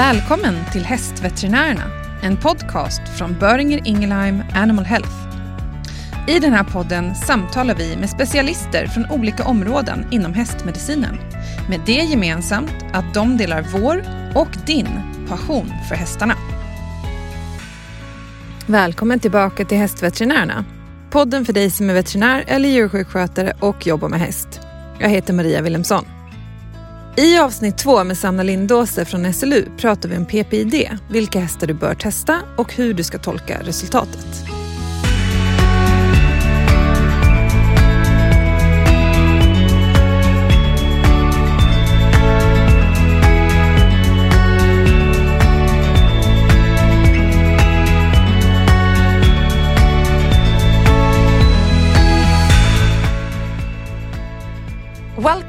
Välkommen till Hästveterinärerna, en podcast från Böringer Ingelheim Animal Health. I den här podden samtalar vi med specialister från olika områden inom hästmedicinen. Med det gemensamt att de delar vår och din passion för hästarna. Välkommen tillbaka till Hästveterinärerna. Podden för dig som är veterinär eller djursjukskötare och jobbar med häst. Jag heter Maria Wilhelmsson. I avsnitt två med Sanna Lindåse från SLU pratar vi om PPID, vilka hästar du bör testa och hur du ska tolka resultatet.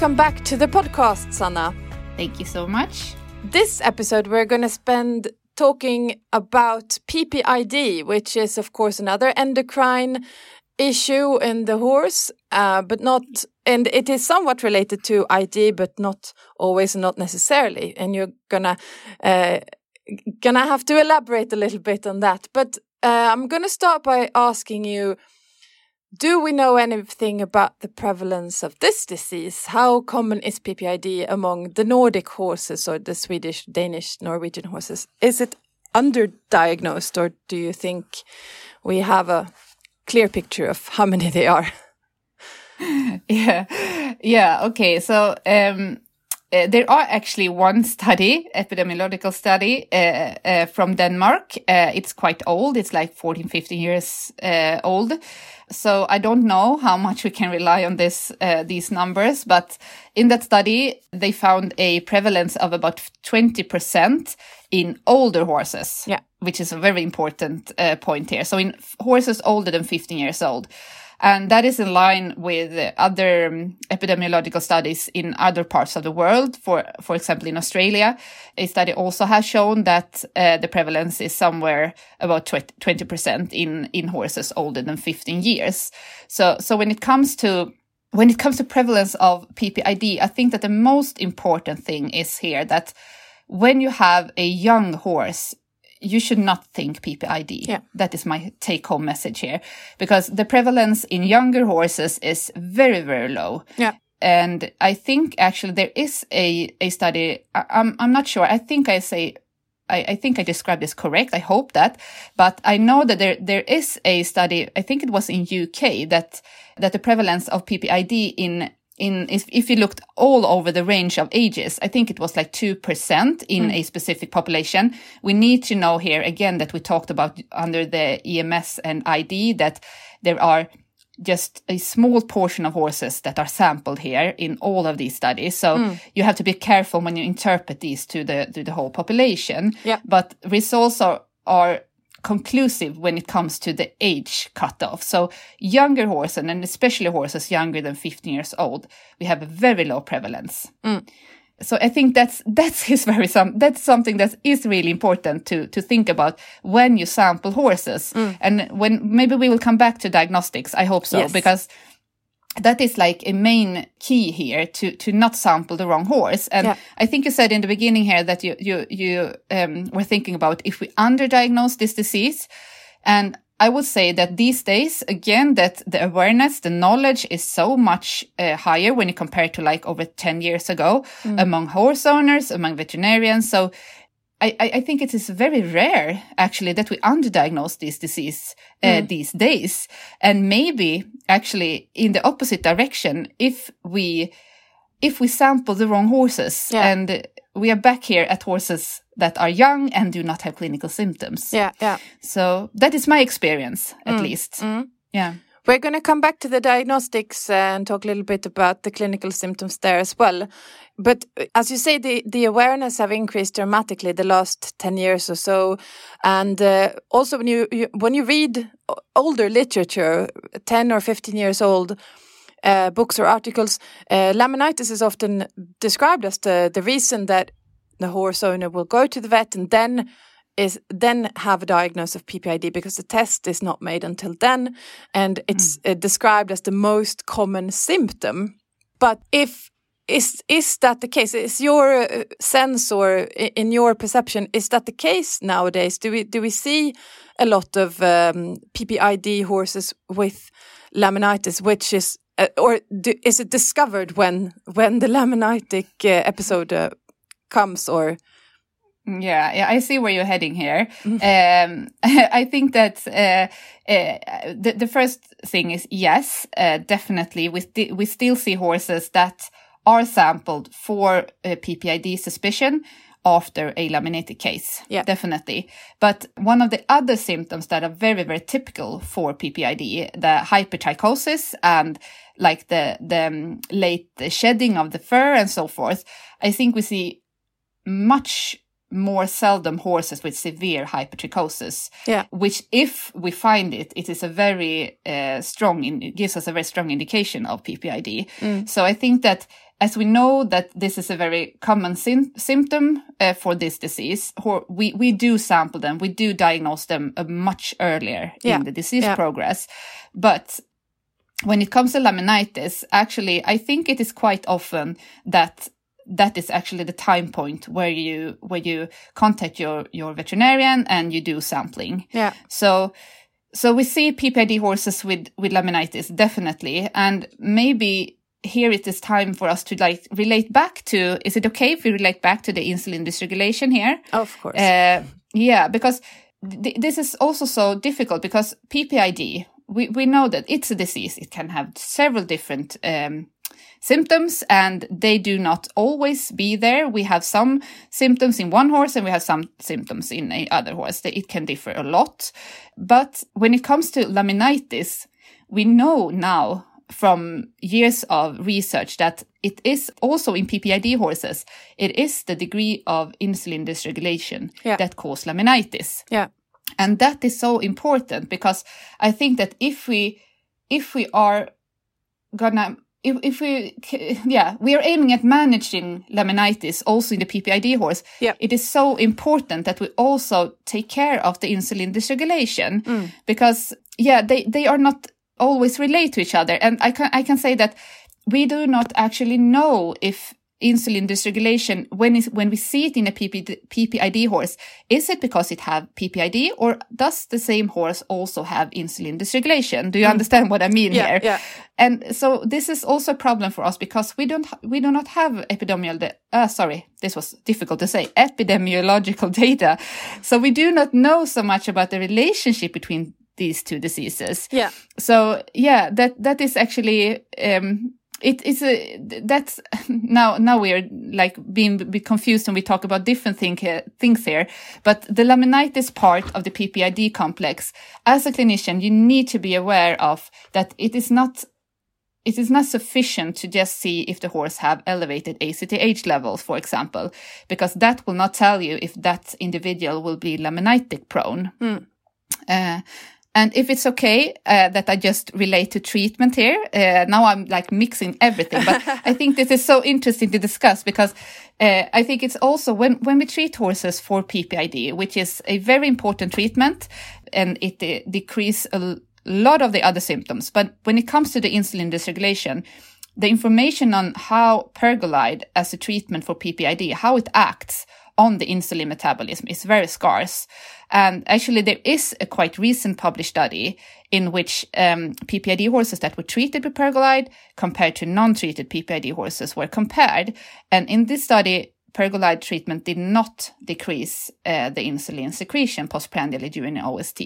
Welcome back to the podcast, Sanna. Thank you so much. This episode, we're going to spend talking about PPID, which is, of course, another endocrine issue in the horse, uh, but not, and it is somewhat related to ID, but not always, not necessarily. And you're gonna, uh, gonna have to elaborate a little bit on that. But uh, I'm gonna start by asking you do we know anything about the prevalence of this disease? How common is PPID among the Nordic horses or the Swedish, Danish, Norwegian horses? Is it underdiagnosed or do you think we have a clear picture of how many they are? yeah. Yeah. Okay. So, um, uh, there are actually one study, epidemiological study uh, uh, from Denmark. Uh, it's quite old. It's like 14, 15 years uh, old. So I don't know how much we can rely on this, uh, these numbers, but in that study, they found a prevalence of about 20% in older horses. Yeah. Which is a very important point here. So in horses older than 15 years old. And that is in line with other um, epidemiological studies in other parts of the world. For, for example, in Australia, a study also has shown that uh, the prevalence is somewhere about 20% in, in horses older than 15 years. So, so when it comes to when it comes to prevalence of PPID, I think that the most important thing is here that when you have a young horse, you should not think PPID. Yeah. That is my take home message here because the prevalence in younger horses is very, very low. Yeah. And I think actually there is a, a study. I, I'm, I'm not sure. I think I say, I, I think I described this correct. I hope that, but I know that there, there is a study. I think it was in UK that, that the prevalence of PPID in in if, if you looked all over the range of ages, I think it was like 2% in mm. a specific population. We need to know here again that we talked about under the EMS and ID that there are just a small portion of horses that are sampled here in all of these studies. So mm. you have to be careful when you interpret these to the to the whole population. Yeah. But results are are conclusive when it comes to the age cutoff. So younger horses, and especially horses younger than 15 years old, we have a very low prevalence. Mm. So I think that's that's is very some that's something that is really important to to think about when you sample horses, mm. and when maybe we will come back to diagnostics. I hope so yes. because that is like a main key here to to not sample the wrong horse and yeah. i think you said in the beginning here that you you you um, were thinking about if we underdiagnose this disease and i would say that these days again that the awareness the knowledge is so much uh, higher when you compare to like over 10 years ago mm. among horse owners among veterinarians so I, I, think it is very rare actually that we underdiagnose this disease uh, mm. these days. And maybe actually in the opposite direction, if we, if we sample the wrong horses yeah. and we are back here at horses that are young and do not have clinical symptoms. Yeah. Yeah. So that is my experience at mm. least. Mm. Yeah. We're going to come back to the diagnostics and talk a little bit about the clinical symptoms there as well. But uh, as you say, the, the awareness have increased dramatically the last 10 years or so. And uh, also when you, you, when you read older literature, 10 or 15 years old, uh, books or articles, uh, laminitis is often described as the, the reason that the horse owner will go to the vet and then is then have a diagnosis of PPID because the test is not made until then, and it's mm. uh, described as the most common symptom. But if is is that the case? Is your uh, sense or in your perception is that the case nowadays? Do we do we see a lot of um, PPID horses with laminitis, which is uh, or do, is it discovered when when the laminitic uh, episode uh, comes or? Yeah, yeah, I see where you're heading here. um, I think that uh, uh, the the first thing is yes, uh, definitely. We st we still see horses that are sampled for PPID suspicion after a laminitic case. Yeah. Definitely. But one of the other symptoms that are very, very typical for PPID, the hypertrichosis and like the, the um, late shedding of the fur and so forth, I think we see much more seldom horses with severe hypertrichosis. Yeah. Which, if we find it, it is a very uh, strong, in, it gives us a very strong indication of PPID. Mm. So I think that as we know that this is a very common sim- symptom uh, for this disease, we, we do sample them, we do diagnose them uh, much earlier yeah. in the disease yeah. progress. But when it comes to laminitis, actually, I think it is quite often that that is actually the time point where you where you contact your your veterinarian and you do sampling. Yeah. So so we see PPID horses with with laminitis definitely, and maybe here it is time for us to like relate back to. Is it okay if we relate back to the insulin dysregulation here? Of course. Uh, yeah, because th- this is also so difficult because PPID. We, we know that it's a disease. It can have several different um, symptoms and they do not always be there. We have some symptoms in one horse and we have some symptoms in a other horse. It can differ a lot. But when it comes to laminitis, we know now from years of research that it is also in PPID horses, it is the degree of insulin dysregulation yeah. that cause laminitis. Yeah. And that is so important because I think that if we, if we are gonna if, if we yeah we are aiming at managing laminitis also in the PPID horse yeah. it is so important that we also take care of the insulin dysregulation mm. because yeah they they are not always relate to each other and I can I can say that we do not actually know if insulin dysregulation when is when we see it in a PPD, PPID horse is it because it have PPID or does the same horse also have insulin dysregulation? Do you mm. understand what I mean yeah, here? yeah. and so this is also a problem for us because we don't we do not have epidemiological uh, sorry this was difficult to say epidemiological data. So we do not know so much about the relationship between these two diseases. Yeah. So yeah that that is actually um it is a that's now now we are like being bit confused and we talk about different thing, things here but the laminitis part of the ppid complex as a clinician you need to be aware of that it is not it is not sufficient to just see if the horse have elevated ACTH levels, for example, because that will not tell you if that individual will be laminitic prone. Mm. Uh, and if it's okay uh, that I just relate to treatment here, uh, now I'm like mixing everything, but I think this is so interesting to discuss because uh, I think it's also when, when we treat horses for PPID, which is a very important treatment and it uh, decrease a lot of the other symptoms. But when it comes to the insulin dysregulation, the information on how pergolide as a treatment for PPID, how it acts on the insulin metabolism is very scarce. And actually, there is a quite recent published study in which um, PPID horses that were treated with pergolide compared to non-treated PPID horses were compared. And in this study, pergolide treatment did not decrease uh, the insulin secretion postprandially during OST.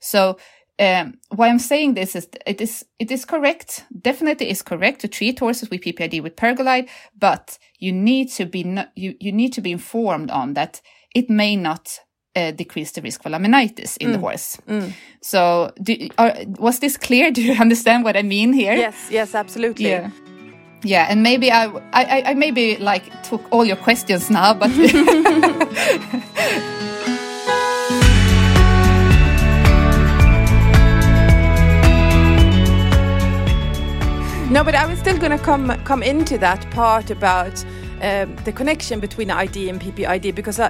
So um, why I'm saying this is it is it is correct, definitely is correct to treat horses with PPID with pergolide, but you need to be no, you you need to be informed on that it may not uh, decrease the risk for laminitis in Mm. the horse. Mm. So, do, are, was this clear? Do you understand what I mean here? Yes, yes, absolutely. Yeah. Yeah, and maybe I, I, I maybe like took all your questions now, but No, but I was still going to come come into that part about um, the connection between ID and PPID because I,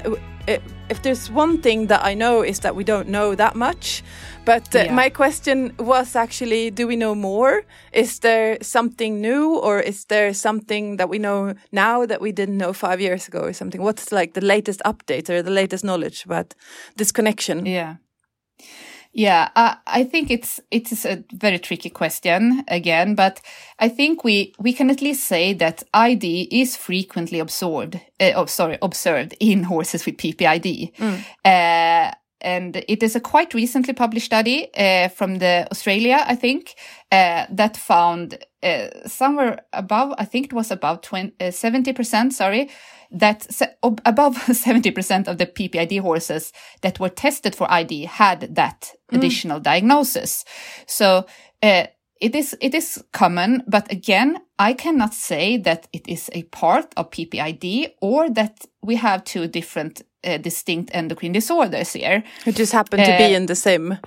uh, if there's one thing that I know is that we don't know that much. But uh, Yeah. my question was actually, do we know more? Is there something new, or is there something that we know now that we didn't know five years ago, or something? What's like the latest update or the latest knowledge about this connection? Yeah. Yeah, uh, I think it's it is a very tricky question again, but I think we we can at least say that ID is frequently absorbed. Uh, oh, sorry, observed in horses with PPID. Uh, and it is a quite recently published study uh, from the Australia, I think, uh, that found uh, somewhere above, I think it was about 20, uh, 70%, sorry, that above 70% of the PPID horses that were tested for ID had that additional diagnosis. So, uh, it is, it is common, but again, I cannot say that it is a part of PPID or that we have two different uh, distinct endocrine disorders here. It just happened to Uh, be in the same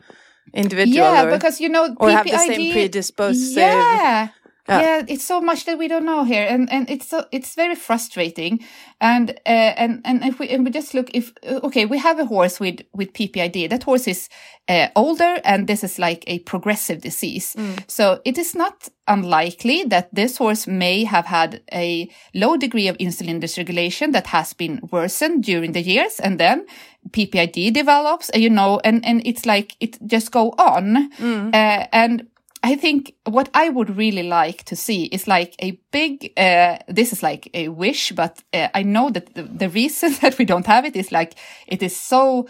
individual. Yeah, or- because you know, or PPID, have the same predisposed, uh, Yeah. Yeah. yeah, it's so much that we don't know here, and and it's so it's very frustrating. And uh, and and if we and we just look, if uh, okay, we have a horse with with PPID. That horse is uh, older, and this is like a progressive disease. So it is not unlikely that this horse may have had a low degree of insulin dysregulation that has been worsened during the years, and then PPID develops, uh, you know, and and it's like it just go on, uh, and I think what I would really like to see is like a big, uh, this is like a wish, but uh, I know that the, the reason that we don't have it is like, it is so,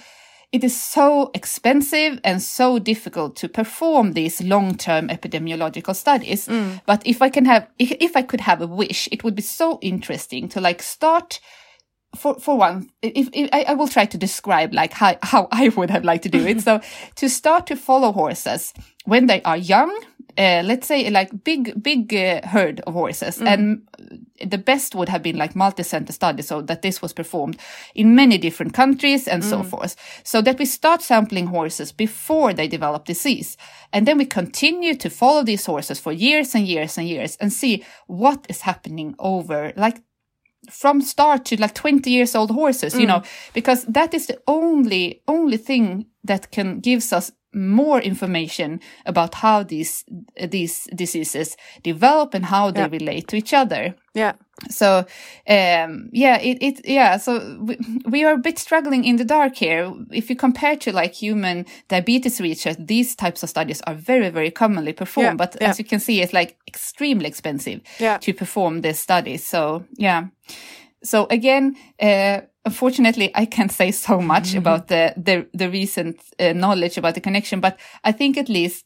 it is so expensive and so difficult to perform these long-term epidemiological studies. But if I can have, if, if I could have a wish, it would be so interesting to like start for for one, if, if I, I will try to describe like how, how I would have liked to do it. so to start to follow horses when they are young, uh, let's say like big big uh, herd of horses, and the best would have been like multi-center studies, so that this was performed in many different countries and so forth. So that we start sampling horses before they develop disease, and then we continue to follow these horses for years and years and years and see what is happening over like from start to like 20 years old horses you mm. know because that is the only only thing that can gives us more information about how these these diseases develop and how they Yeah. relate to each other yeah. So um yeah it, it yeah so we, we are a bit struggling in the dark here if you compare to like human diabetes research these types of studies are very very commonly performed Yeah, but yeah. as you can see it's like extremely expensive Yeah. to perform this study so yeah so again uh unfortunately i can't say so much Mm-hmm. about the the, the recent uh, knowledge about the connection but i think at least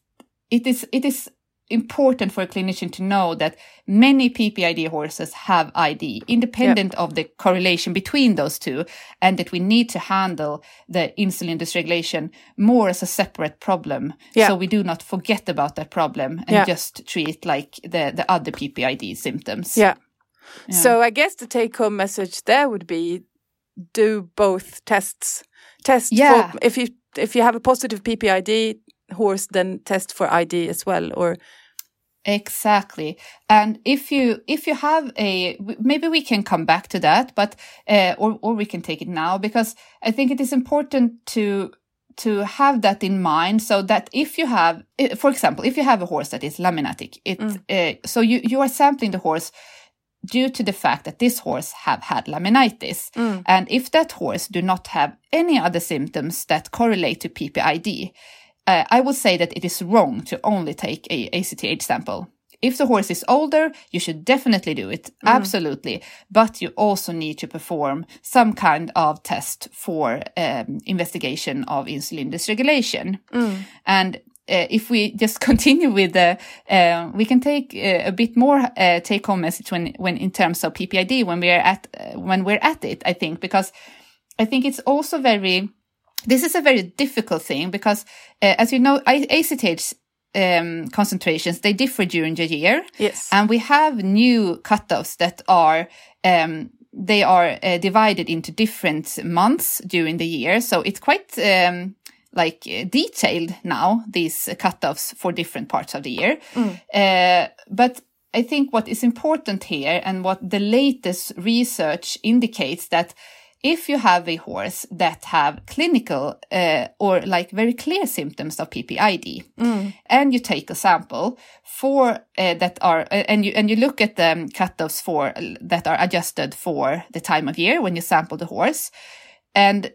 it is it is important for a clinician to know that many PPID horses have ID, independent of the correlation between those two, and that we need to handle the insulin dysregulation more as a separate problem. Yeah. So we do not forget about that problem and Yeah. just treat like the, the other PPID symptoms. Yeah. So I guess the take home message there would be do both tests. Test Yeah. for if you if you have a positive PPID horse then test for ID as well or Exactly. And if you, if you have a maybe we can come back to that, but, uh, or, or we can take it now because I think it is important to, to have that in mind so that if you have, for example, if you have a horse that is laminitic, it, uh, so you, you are sampling the horse due to the fact that this horse have had laminitis. And if that horse do not have any other symptoms that correlate to PPID, uh, I would say that it is wrong to only take a ACTH sample. If the horse is older, you should definitely do it. Absolutely. But you also need to perform some kind of test for um, investigation of insulin dysregulation. And uh, if we just continue with the, uh, we can take uh, a bit more uh, take home message when, when in terms of PPID when we are at, uh, when we're at it, I think, because I think it's also very, this is a very difficult thing because, uh, as you know, ACTH um, concentrations, they differ during the year. yes. And we have new cutoffs that are, um, they are uh, divided into different months during the year. So it's quite, um, like uh, detailed now, these cutoffs for different parts of the year. Uh, but I think what is important here and what the latest research indicates that if you have a horse that have clinical uh, or like very clear symptoms of PPID, mm. and you take a sample for uh, that are uh, and you and you look at the cutoffs for that are adjusted for the time of year when you sample the horse, and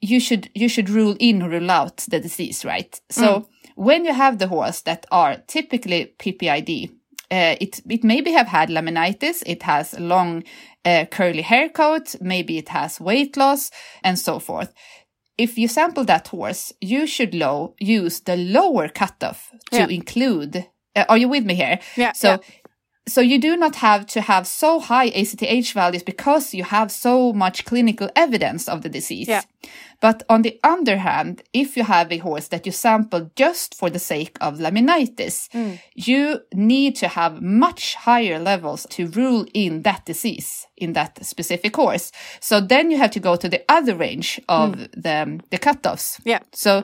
you should you should rule in or rule out the disease, right? So mm. when you have the horse that are typically PPID, uh, it it maybe have had laminitis, it has long uh, curly hair coat, maybe it has weight loss, and so forth. If you sample that horse, you should low, use the lower cutoff to yeah. include. Uh, are you with me here? Yeah. So yeah so you do not have to have so high ACTH values because you have so much clinical evidence of the disease. Yeah. But on the other hand, if you have a horse that you sample just for the sake of laminitis, mm. you need to have much higher levels to rule in that disease in that specific horse. So then you have to go to the other range of mm. the, the cutoffs. Yeah. So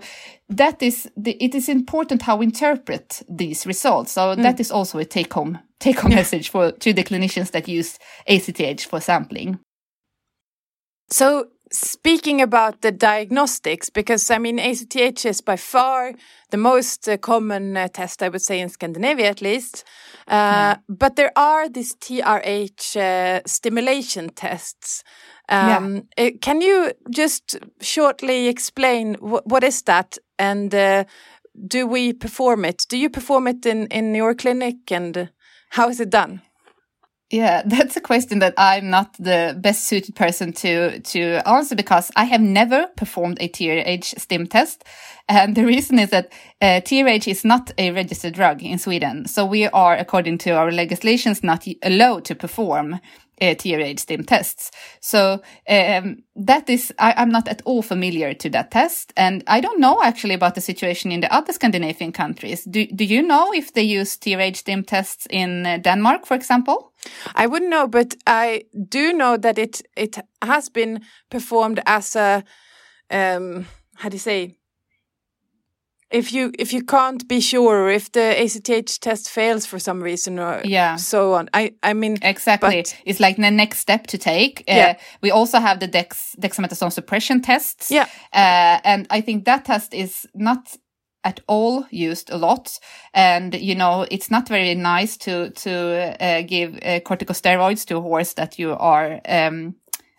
that is the, it is important how we interpret these results. So mm. that is also a take home take home message for to the clinicians that use ACTH for sampling. So speaking about the diagnostics, because I mean, ACTH is by far the most uh, common uh, test, I would say, in Scandinavia at least. Uh, mm. But there are these TRH uh, stimulation tests. Um, yeah. Uh, can you just shortly explain wh what is that and uh, do we perform it? Do you perform it in, in your clinic and how is it done? Yeah, that's a question that I'm not the best suited person to to answer because I have never performed a TRH stim test, and the reason is that uh, TRH is not a registered drug in Sweden, so we are, according to our legislations, not allowed to perform uh, TRH stim tests. So um, that is, I, am not at all familiar to that test, and I don't know actually about the situation in the other Scandinavian countries. Do Do you know if they use TRH stim tests in uh, Denmark, for example? I wouldn't know, but I do know that it it has been performed as a um, how do you say if you if you can't be sure if the ACTH test fails for some reason or yeah so on. I I mean exactly. But, it's like the next step to take. Uh, yeah. we also have the dex dexamethasone suppression tests. Yeah. Uh, and I think that test is not at all used a lot. And you know it's not very nice to to uh, give uh, corticosteroids to a horse that you are um,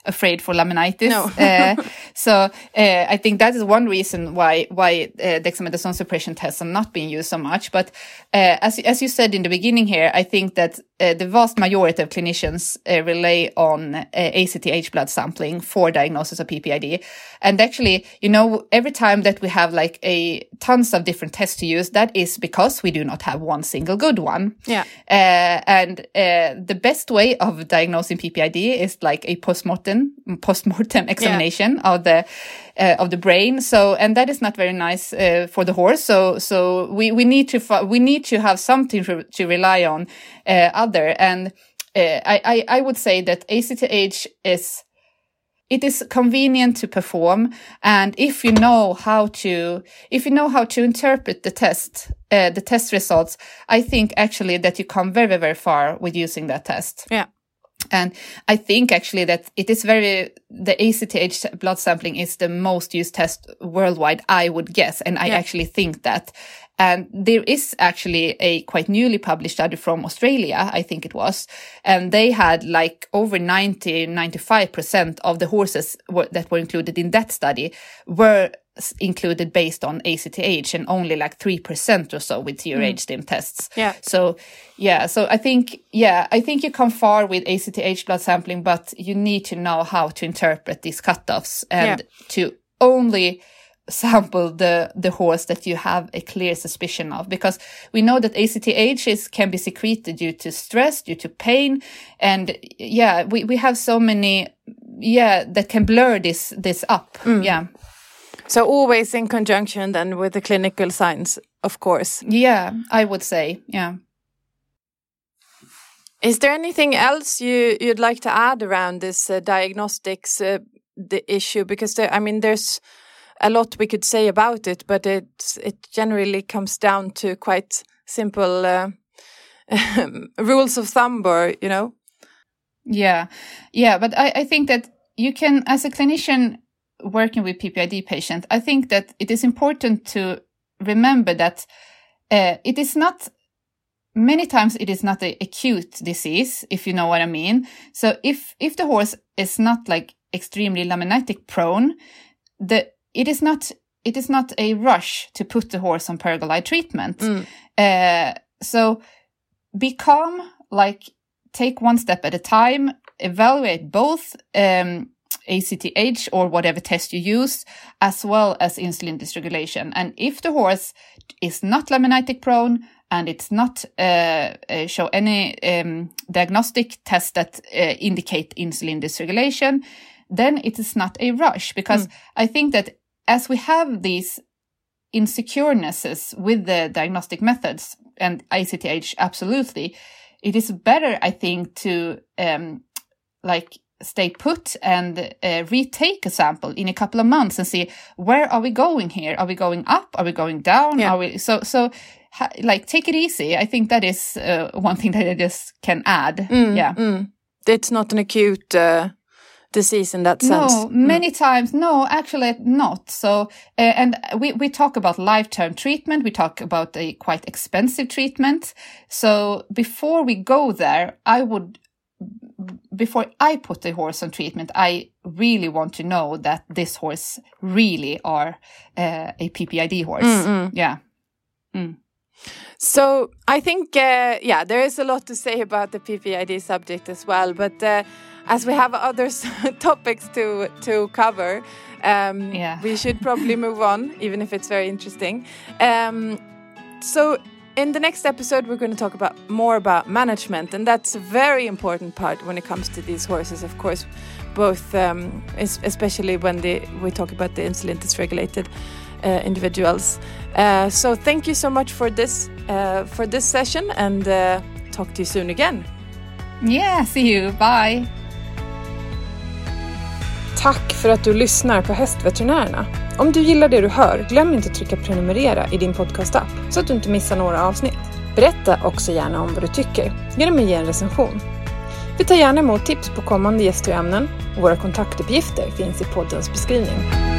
afraid for laminitis. No. uh, so uh, I think that is one reason why why uh, dexamethasone suppression tests are not being used so much. But as as you said in the beginning here, I think that the vast majority of clinicians rely on ACTH blood sampling for diagnosis of PPID. And actually, you know, every time that we have like a tons of different tests to use, that is because we do not have one single good one. Yeah. and the best way of diagnosing PPID is like a postmortem postmortem examination yeah. of the uh, of the brain. So, and that is not very nice uh, for the horse. So, so we we need to we need to have something to, to rely on uh, other. And uh, I, I I would say that ACTH is it is convenient to perform and if you know how to if you know how to interpret the test uh, the test results i think actually that you come very very far with using that test yeah and I think actually that it is very, the ACTH blood sampling is the most used test worldwide, I would guess. And I yeah. actually think that. And there is actually a quite newly published study from Australia, I think it was. And they had like over 90, 95% of the horses that were included in that study were included based on ACTH and only like 3% or so with TRH mm. stim tests. Yeah. So, yeah. So I think, yeah, I think you come far with ACTH blood sampling, but you need to know how to interpret these cutoffs and yeah. to only sample the the horse that you have a clear suspicion of because we know that ACTH is can be secreted due to stress due to pain and yeah we we have so many yeah that can blur this this up mm. yeah so always in conjunction then with the clinical signs, of course. Yeah, I would say, yeah. Is there anything else you you'd like to add around this uh, diagnostics uh, the issue? Because there, I mean, there's a lot we could say about it, but it it generally comes down to quite simple uh, rules of thumb, or you know. Yeah, yeah, but I I think that you can, as a clinician working with PPID patient, I think that it is important to remember that uh, it is not many times it is not an acute disease, if you know what I mean. So if if the horse is not like extremely laminitic prone, the it is not it is not a rush to put the horse on pergolide treatment. Mm. Uh, so be calm, like take one step at a time, evaluate both um, ACTH or whatever test you use, as well as insulin dysregulation. And if the horse is not laminitic prone and it's not uh, uh, show any um, diagnostic test that uh, indicate insulin dysregulation, then it is not a rush because mm. I think that as we have these insecurenesses with the diagnostic methods and ACTH, absolutely, it is better, I think, to um, like stay put and uh, retake a sample in a couple of months and see where are we going here? Are we going up? Are we going down? Yeah. Are we so so? like take it easy. I think that is uh, one thing that I just can add. Mm, yeah, mm. it's not an acute uh, disease in that sense. No, mm. many mm. times, no, actually not. So, uh, and we, we talk about life-term treatment. We talk about a quite expensive treatment. So before we go there, I would, before I put the horse on treatment, I really want to know that this horse really are uh, a PPID horse. Mm, yeah. Mm. So I think, uh, yeah, there is a lot to say about the PPID subject as well, but uh, as we have other topics to to cover, um, yeah. we should probably move on, even if it's very interesting. Um, so in the next episode, we're going to talk about more about management, and that's a very important part when it comes to these horses, of course, both um, especially when they, we talk about the insulin dysregulated uh, individuals. Uh, so thank you so much for this uh, for this session, and uh, talk to you soon again. Yeah, see you. Bye. Tack för att du lyssnar på Hästveterinärerna. Om du gillar det du hör, glöm inte att trycka prenumerera i din podcastapp så att du inte missar några avsnitt. Berätta också gärna om vad du tycker genom att ge en recension. Vi tar gärna emot tips på kommande gäster och ämnen och våra kontaktuppgifter finns i poddens beskrivning.